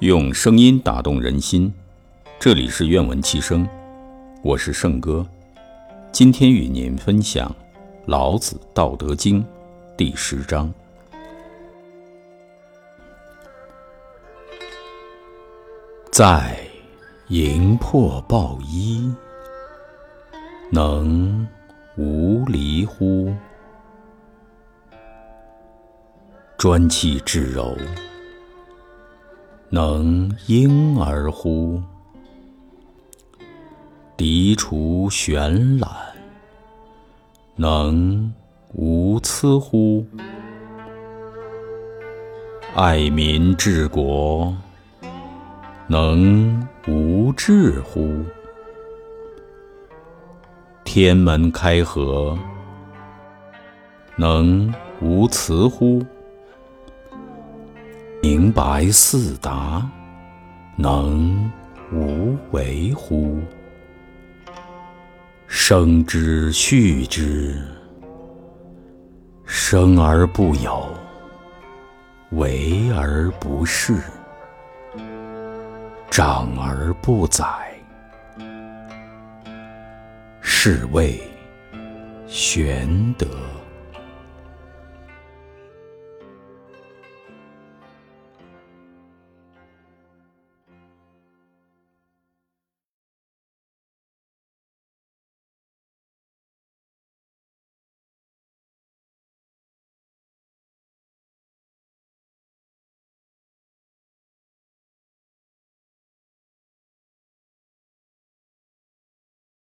用声音打动人心，这里是愿闻其声，我是圣哥，今天与您分享《老子·道德经》第十章：在营破抱衣，能无离乎？专气致柔。能婴儿乎？涤除玄览，能无疵乎？爱民治国，能无智乎？天门开阖，能无雌乎？白四达，能无为乎？生之畜之，生而不有，为而不恃，长而不宰，是谓玄德。